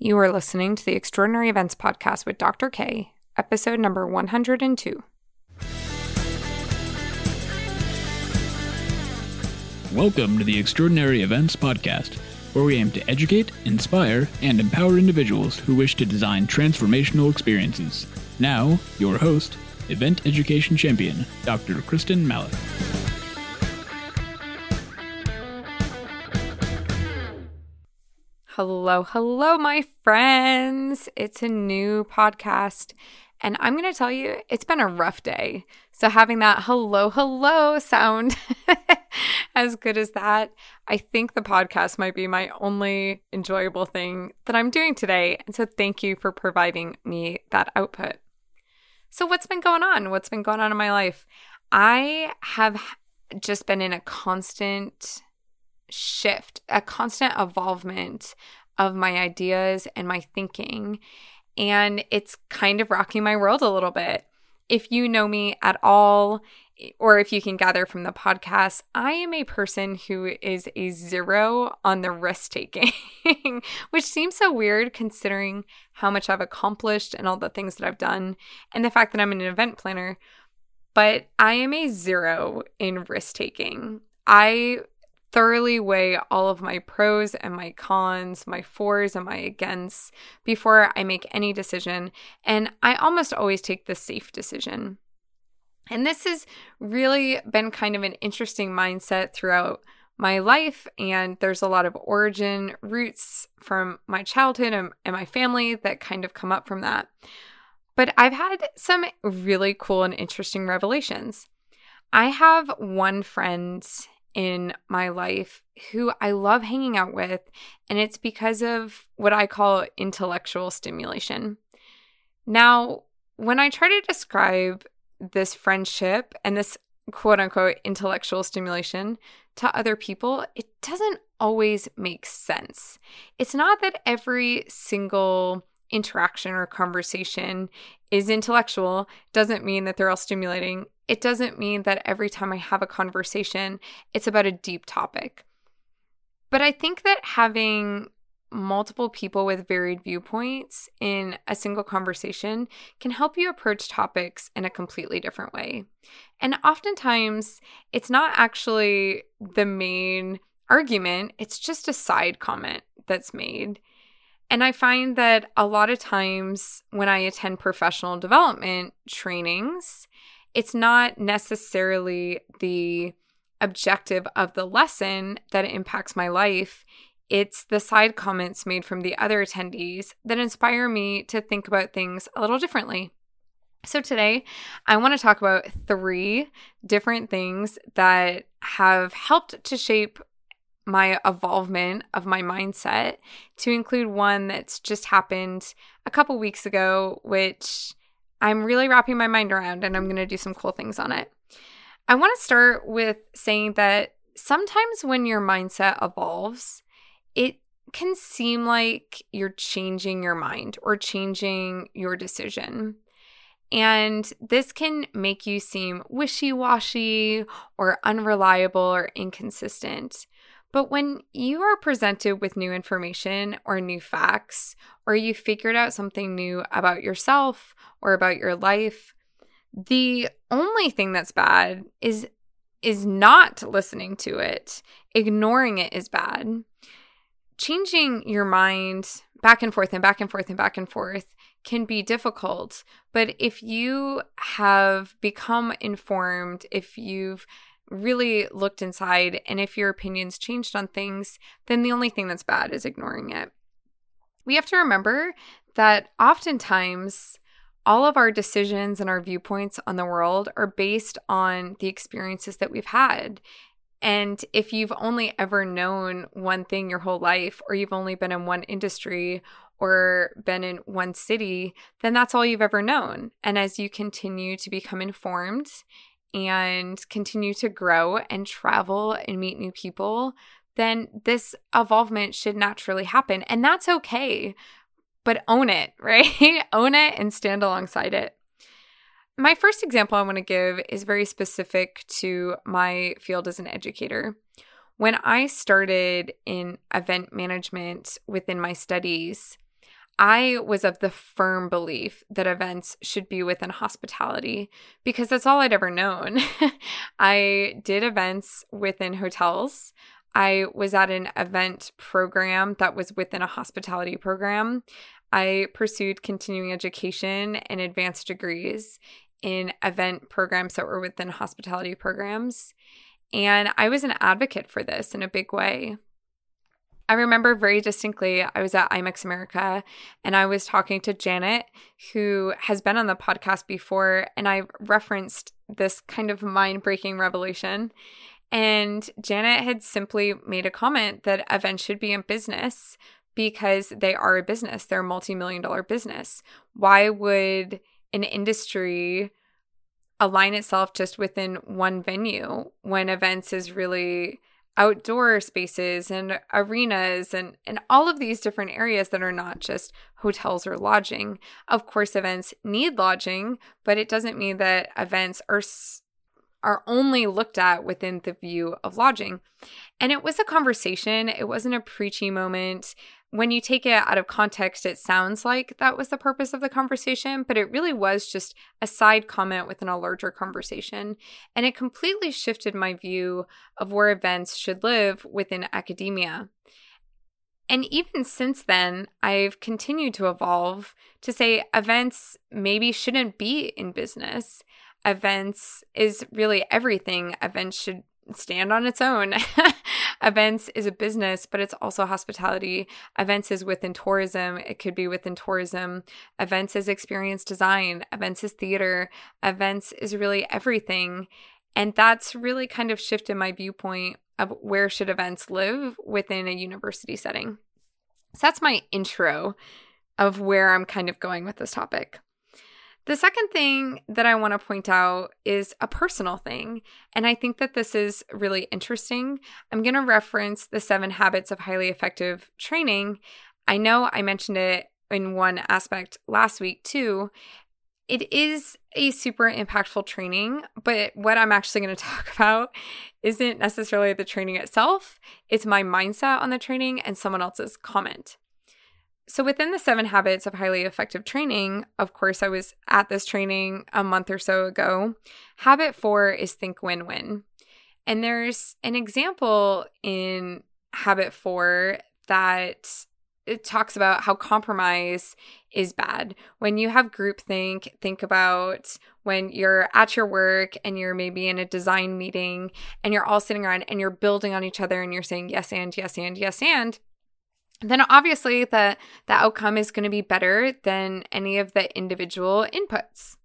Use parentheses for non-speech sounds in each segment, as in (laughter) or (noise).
You are listening to the Extraordinary Events Podcast with Dr. K, episode number 102. Welcome to the Extraordinary Events Podcast, where we aim to educate, inspire, and empower individuals who wish to design transformational experiences. Now, your host, Event Education Champion, Dr. Kristen Mallett. Hello, hello, my friends. It's a new podcast, and I'm going to tell you it's been a rough day. So, having that hello, hello sound (laughs) as good as that, I think the podcast might be my only enjoyable thing that I'm doing today. And so, thank you for providing me that output. So, what's been going on? What's been going on in my life? I have just been in a constant shift, a constant evolvement of my ideas and my thinking. And it's kind of rocking my world a little bit. If you know me at all, or if you can gather from the podcast, I am a person who is a zero on the risk taking, (laughs) which seems so weird considering how much I've accomplished and all the things that I've done, and the fact that I'm an event planner. But I am a zero in risk taking. I thoroughly weigh all of my pros and my cons, my fors and my against before I make any decision. And I almost always take the safe decision. And this has really been kind of an interesting mindset throughout my life. And there's a lot of origin roots from my childhood and, and my family that kind of come up from that. But I've had some really cool and interesting revelations. I have one friend in my life who I love hanging out with, and it's because of what I call intellectual stimulation. Now, when I try to describe this friendship and this quote unquote intellectual stimulation to other people, it doesn't always make sense. It's not that every single interaction or conversation is intellectual, doesn't mean that they're all stimulating it doesn't mean that every time I have a conversation, it's about a deep topic. But I think that having multiple people with varied viewpoints in a single conversation can help you approach topics in a completely different way. And oftentimes, it's not actually the main argument, it's just a side comment that's made. And I find that a lot of times when I attend professional development trainings, it's not necessarily the objective of the lesson that impacts my life. It's the side comments made from the other attendees that inspire me to think about things a little differently. So, today I want to talk about three different things that have helped to shape my evolvement of my mindset to include one that's just happened a couple weeks ago, which I'm really wrapping my mind around and I'm going to do some cool things on it. I want to start with saying that sometimes when your mindset evolves, it can seem like you're changing your mind or changing your decision. And this can make you seem wishy washy or unreliable or inconsistent. But when you are presented with new information or new facts, or you figured out something new about yourself or about your life, the only thing that's bad is is not listening to it. Ignoring it is bad. Changing your mind back and forth and back and forth and back and forth can be difficult. But if you have become informed, if you've really looked inside, and if your opinions changed on things, then the only thing that's bad is ignoring it. We have to remember that oftentimes all of our decisions and our viewpoints on the world are based on the experiences that we've had. And if you've only ever known one thing your whole life, or you've only been in one industry or been in one city, then that's all you've ever known. And as you continue to become informed and continue to grow and travel and meet new people, then this evolvement should naturally happen. And that's okay, but own it, (laughs) right? own it and stand alongside it. My first example I want to give is very specific to my field as an educator. When I started in event management within my studies, I was of the firm belief that events should be within hospitality because that's all I'd ever known. (laughs) I did events within hotels. I was at an event program that was within a hospitality program. I pursued continuing education and advanced degrees in event programs that were within hospitality programs. And I was an advocate for this in a big way. I remember very distinctly, I was at IMEX America and I was talking to Janet, who has been on the podcast before, and I referenced this kind of mind breaking revelation. And Janet had simply made a comment that events should be in business because they are a business, they're a multi million dollar business. Why would an industry align itself just within one venue when events is really outdoor spaces and arenas and, and all of these different areas that are not just hotels or lodging. Of course, events need lodging, but it doesn't mean that events are are only looked at within the view of lodging. And it was a conversation, it wasn't a preachy moment when you take it out of context, it sounds like that was the purpose of the conversation, but it really was just a side comment within a larger conversation. And it completely shifted my view of where events should live within academia. And even since then, I've continued to evolve to say events maybe shouldn't be in business. Events is really everything. Events should stand on its own. (laughs) Events is a business, but it's also hospitality. Events is within tourism. It could be within tourism. Events is experience design. Events is theater. Events is really everything. And that's really kind of shifted my viewpoint of where should events live within a university setting. So that's my intro of where I'm kind of going with this topic. The second thing that I want to point out is a personal thing. And I think that this is really interesting. I'm going to reference the seven habits of highly effective training. I know I mentioned it in one aspect last week too. It is a super impactful training, but what I'm actually going (laughs) to talk about isn't necessarily the training itself. It's my mindset on the training and someone else's comment. So, within the seven habits of highly effective training, of course, I was at this training a month or so ago. Habit four is think win win. And there's an example in habit four that it talks about how compromise is bad. When you have groupthink, think about when you're at your work and you're maybe in a design meeting and you're all sitting around and you're building on each other and you're saying yes and yes and yes and then obviously the the outcome is going to be better than any of the individual inputs.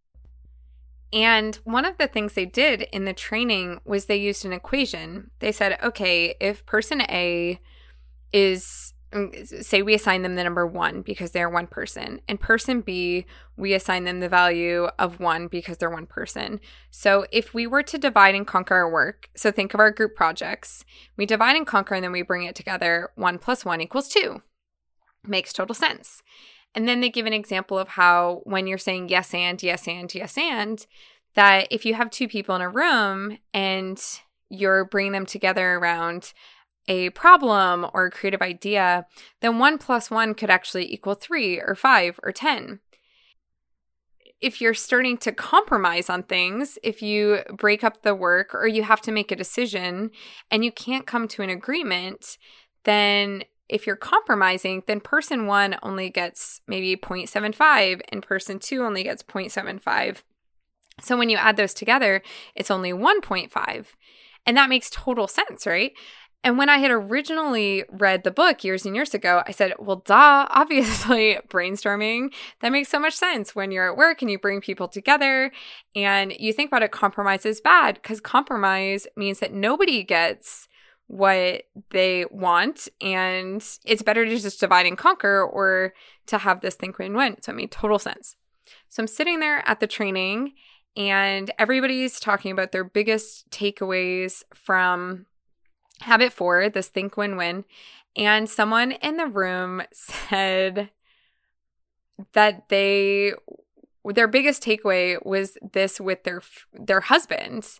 And one of the things they did in the training was they used an equation. They said, okay, if person A is Um, say we assign them the number one because they're one person, and person B, we assign them the value of one because they're one person. So if we were to divide and conquer our work, so think of our group projects, we divide and conquer and then we bring it together, one plus one equals two. Makes total sense. And then they give an example of how when you're saying yes and, yes and, yes and, that if you have two people in a room and you're bringing them together around a problem or a creative idea, then one plus one could actually equal three or five or 10. If you're starting to compromise on things, if you break up the work or you have to make a decision and you can't come to an agreement, then if you're compromising, then person one only gets maybe 0.75 and person two only gets 0.75. So when you add those together, it's only 1.5. And that makes total sense, right? And when I had originally read the book years and years ago, I said, well, duh, (laughs) obviously, brainstorming, that makes so much sense when you're at work and you bring people together and you think about it, compromise is bad because compromise means that nobody gets what they want and it's better to just divide and conquer or to have this think win win. So it made total sense. So I'm sitting there at the training and everybody's talking about their biggest takeaways from habit four, this think win win. And someone in the room (laughs) said that they their biggest takeaway was this with their their husbands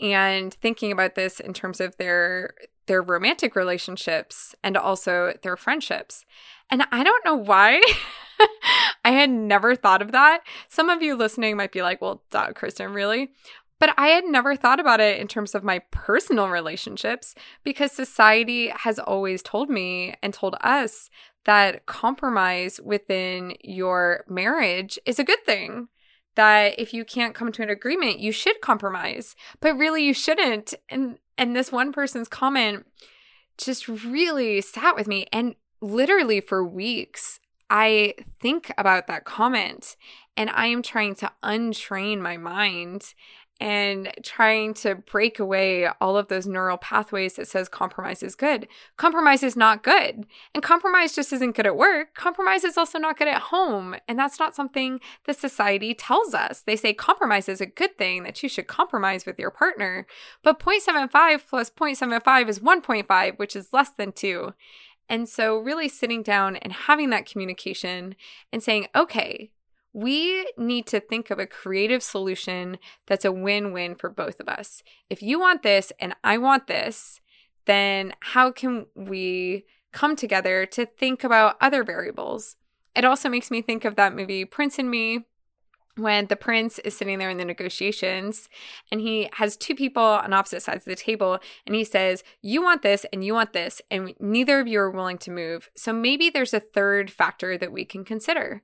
and thinking about this in terms of their their romantic relationships and also their friendships. And I don't know why (laughs) I had never thought of that. Some of you listening might be like, well, duh, Kristen, really? But I had never thought about it in terms of my personal relationships because society has always told me and told us that compromise within your marriage is a good thing. That if you can't come to an agreement, you should compromise. But really you shouldn't. And and this one person's comment just really sat with me and literally for weeks I think about that comment and I am trying to untrain my mind and trying to break away all of those neural pathways that says compromise is good. Compromise is not good. And compromise just isn't good at work. Compromise is also not good at home. And that's not something the society tells us. They say compromise is a good thing, that you should compromise with your partner. But 0.75 plus 0.75 is 1.5, which is less than 2. And so, really sitting down and having that communication and saying, okay, we need to think of a creative solution that's a win win for both of us. If you want this and I want this, then how can we come together to think about other variables? It also makes me think of that movie Prince and Me, when the prince is sitting there in the negotiations and he has two people on opposite sides of the table and he says, You want this and you want this, and neither of you are willing to move. So maybe there's a third factor that we can consider.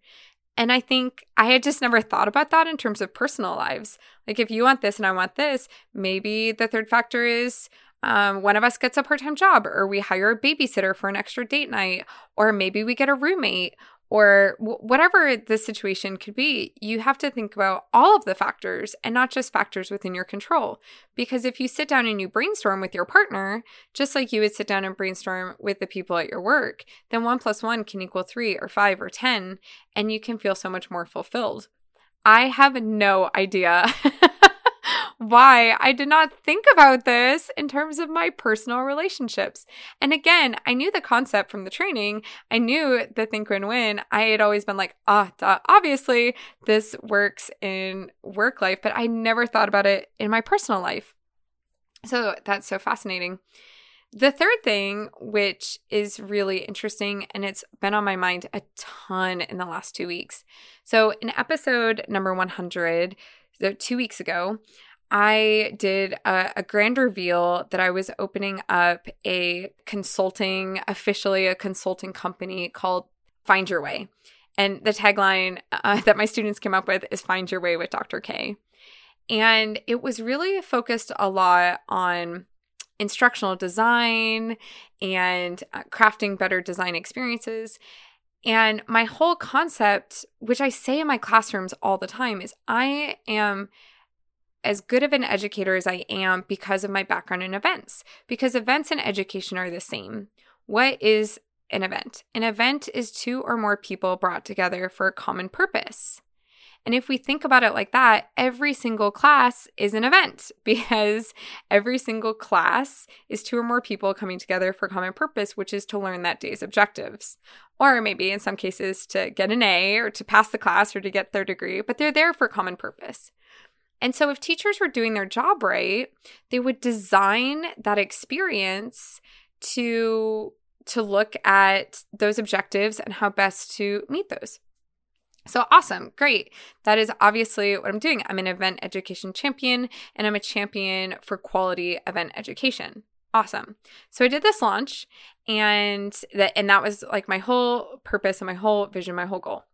And I think I had just never thought about that in terms of personal lives. Like, if you want this and I want this, maybe the third factor is um, one of us gets a part time job, or we hire a babysitter for an extra date night, or maybe we get a roommate, or w- whatever the situation could be, you have to think about all of the factors and not just factors within your control. Because if you sit down and you brainstorm with your partner, just like you would sit down and brainstorm with the people at your work, then one plus one can equal three or five or 10, and you can feel so much more fulfilled. I have no idea (laughs) why I did not think about this in terms of my personal relationships. And again, I knew the concept from the training. I knew the think win win. I had always been like, ah, oh, obviously this works in work life, but I never thought about it in my personal life. So that's so fascinating. The third thing, which is really interesting and it's been on my mind a ton in the last two weeks. So, in episode number 100, so two weeks ago, I did a, a, grand reveal that I was opening up a consulting, officially a consulting company called Find Your Way. And the tagline uh, (laughs) that my students came up with is Find Your Way with Dr. K. And it was really focused a lot on instructional design and uh, crafting better design experiences. And my whole concept, which I say in my classrooms all the time, is I am as good of an educator as I am because of my background in events, because events and education are the same. What is an event? An event is two or more people brought together for a common purpose. And if we think about it like that, every single class is an event (laughs) because every single class is two or more people coming together for a common purpose, which is to learn that day's objectives. Or maybe in some cases to get an A or to pass the class or to get their degree, but they're there for a common purpose. And so, if teachers were doing their job right, they would design that experience to to look at those objectives and how best to meet those. So awesome, great. That is obviously what I'm doing. I'm an event education champion and I'm a champion for quality event education. Awesome. So I did this launch and that and that was like my whole purpose and my whole vision, my whole goal.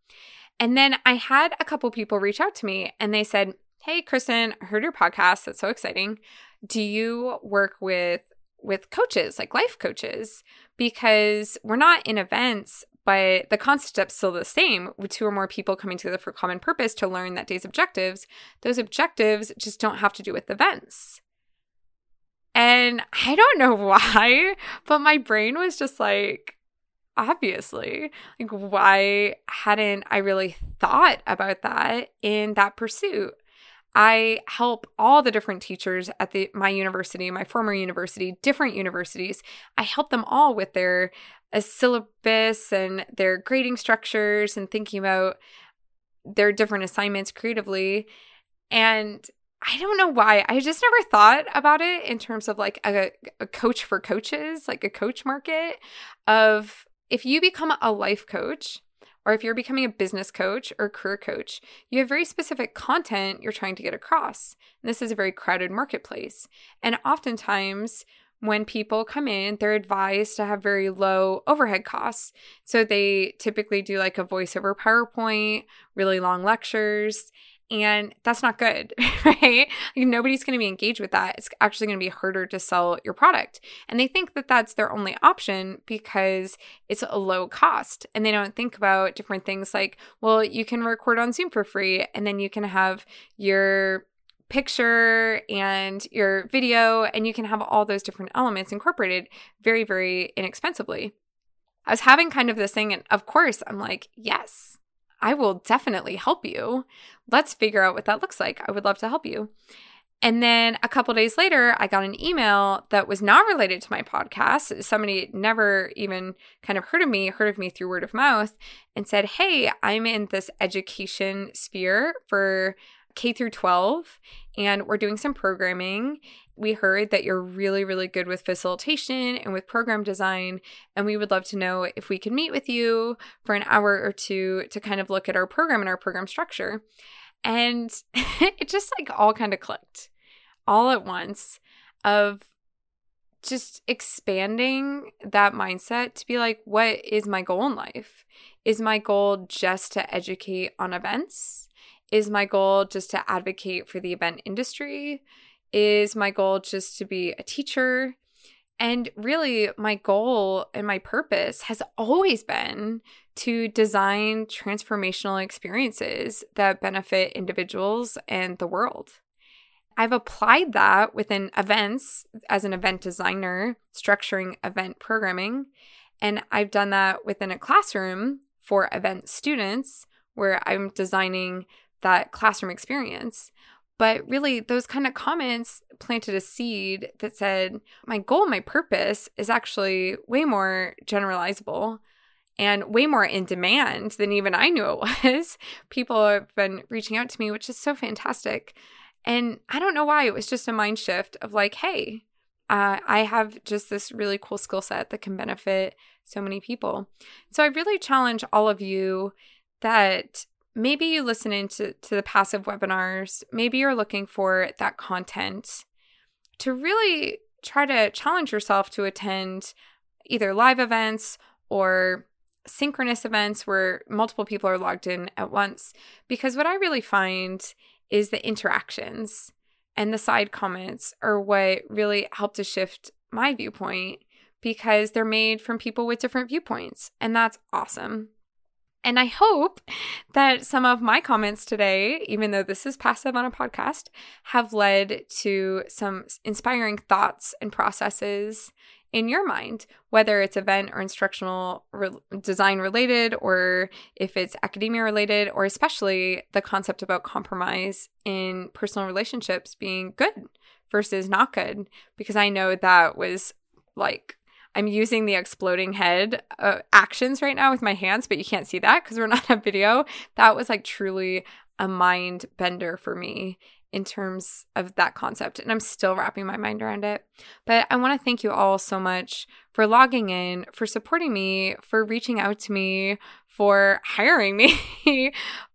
And then I had a couple people reach out to me and they said, Hey, Kristen, heard your podcast. That's so exciting. Do you work with with coaches, like life coaches? Because we're not in events, but the concept's still the same with two or more people coming together for a common purpose to learn that day's objectives. Those objectives just don't have to do with events. And I don't know (laughs) why, but my brain was just like, obviously. Like, why hadn't I really thought about that in that pursuit? I help all the different teachers at the my university, my former university, different universities. I help them all with their uh, syllabus and their grading structures and thinking about their different assignments creatively. And I don't know why. I just never thought about it in terms of like a, a coach for coaches, like a coach market of if you become a life coach, or if you're becoming a business coach or career coach, you have very specific content you're trying to get across. And this is a very crowded marketplace. And oftentimes, when people come in, they're advised to have very low overhead costs. So they typically do like a voiceover PowerPoint, really long lectures, and that's not good, (laughs) right? Like nobody's going to be engaged with that. It's actually going to be harder to sell your product. And they think that that's their only option because it's a low cost. And they don't think about different things like, well, you can record on Zoom for free and then you can have your picture and your video, and you can have all those different elements incorporated very, very inexpensively. I was having kind of this thing, and of course, I'm like, yes, I will definitely help you. Let's figure out what that looks like. I would love to help you. And then a couple days later, I got an email that was not related to my podcast. Somebody never even kind of heard of me, heard of me through word of mouth, and said, Hey, I'm in this education sphere for K through 12, and we're doing some programming. We heard that you're really, really good with facilitation and with program design, and we would love to know if we could meet with you for an hour or two to kind of look at our program and our program structure. And (laughs) it just like all kind of clicked all at once of just expanding that mindset to be like, what is my goal in life? Is my goal just to educate on events? Is my goal just to advocate for the event industry? Is my goal just to be a teacher? And really, my goal and my purpose has always been to design transformational experiences that benefit individuals and the world. I've applied that within events as an event designer, structuring event programming. And I've done that within a classroom for event students where I'm designing that classroom experience. But really, those kind of comments planted a seed that said, my goal, my purpose is actually way more generalizable and way more in demand than even I knew it (laughs) was. People have been reaching out to me, which is so fantastic. And I don't know why. It was just a mind shift of like, hey, uh, I have just this really cool skill set that can benefit so many people. So I really challenge all of you that maybe you listen into to the passive webinars, maybe you're looking for that content to really try to challenge yourself to attend either live events or synchronous events where multiple people are logged in at once. Because what I really find is the interactions and the side comments are what really help to shift my viewpoint because they're made from people with different viewpoints. And that's awesome. And I hope that some of my comments today, even though this is passive on a podcast, have led to some inspiring thoughts and processes in your mind, whether it's event or instructional re- design related, or if it's academia related, or especially the concept about compromise in personal relationships being good versus not good, because I know that was like I'm using the exploding head uh, actions right now with my hands, but you can't see that because we're (laughs) not on video. That was like truly a mind bender for me in terms of that concept. And I'm still wrapping my mind around it. But I want to thank you all so much for logging in, for supporting me, for reaching out to me, for hiring me, (laughs)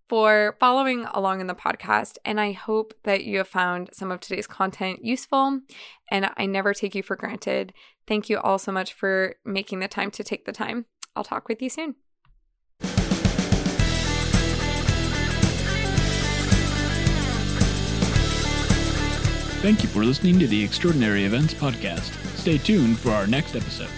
for following along in the podcast. And I hope that you have found some of today's content useful. And I never take you for granted. Thank you all so much for making the time to take the time. I'll talk with you soon. Thank you for listening to the Extraordinary Events Podcast. Stay tuned for our next episode.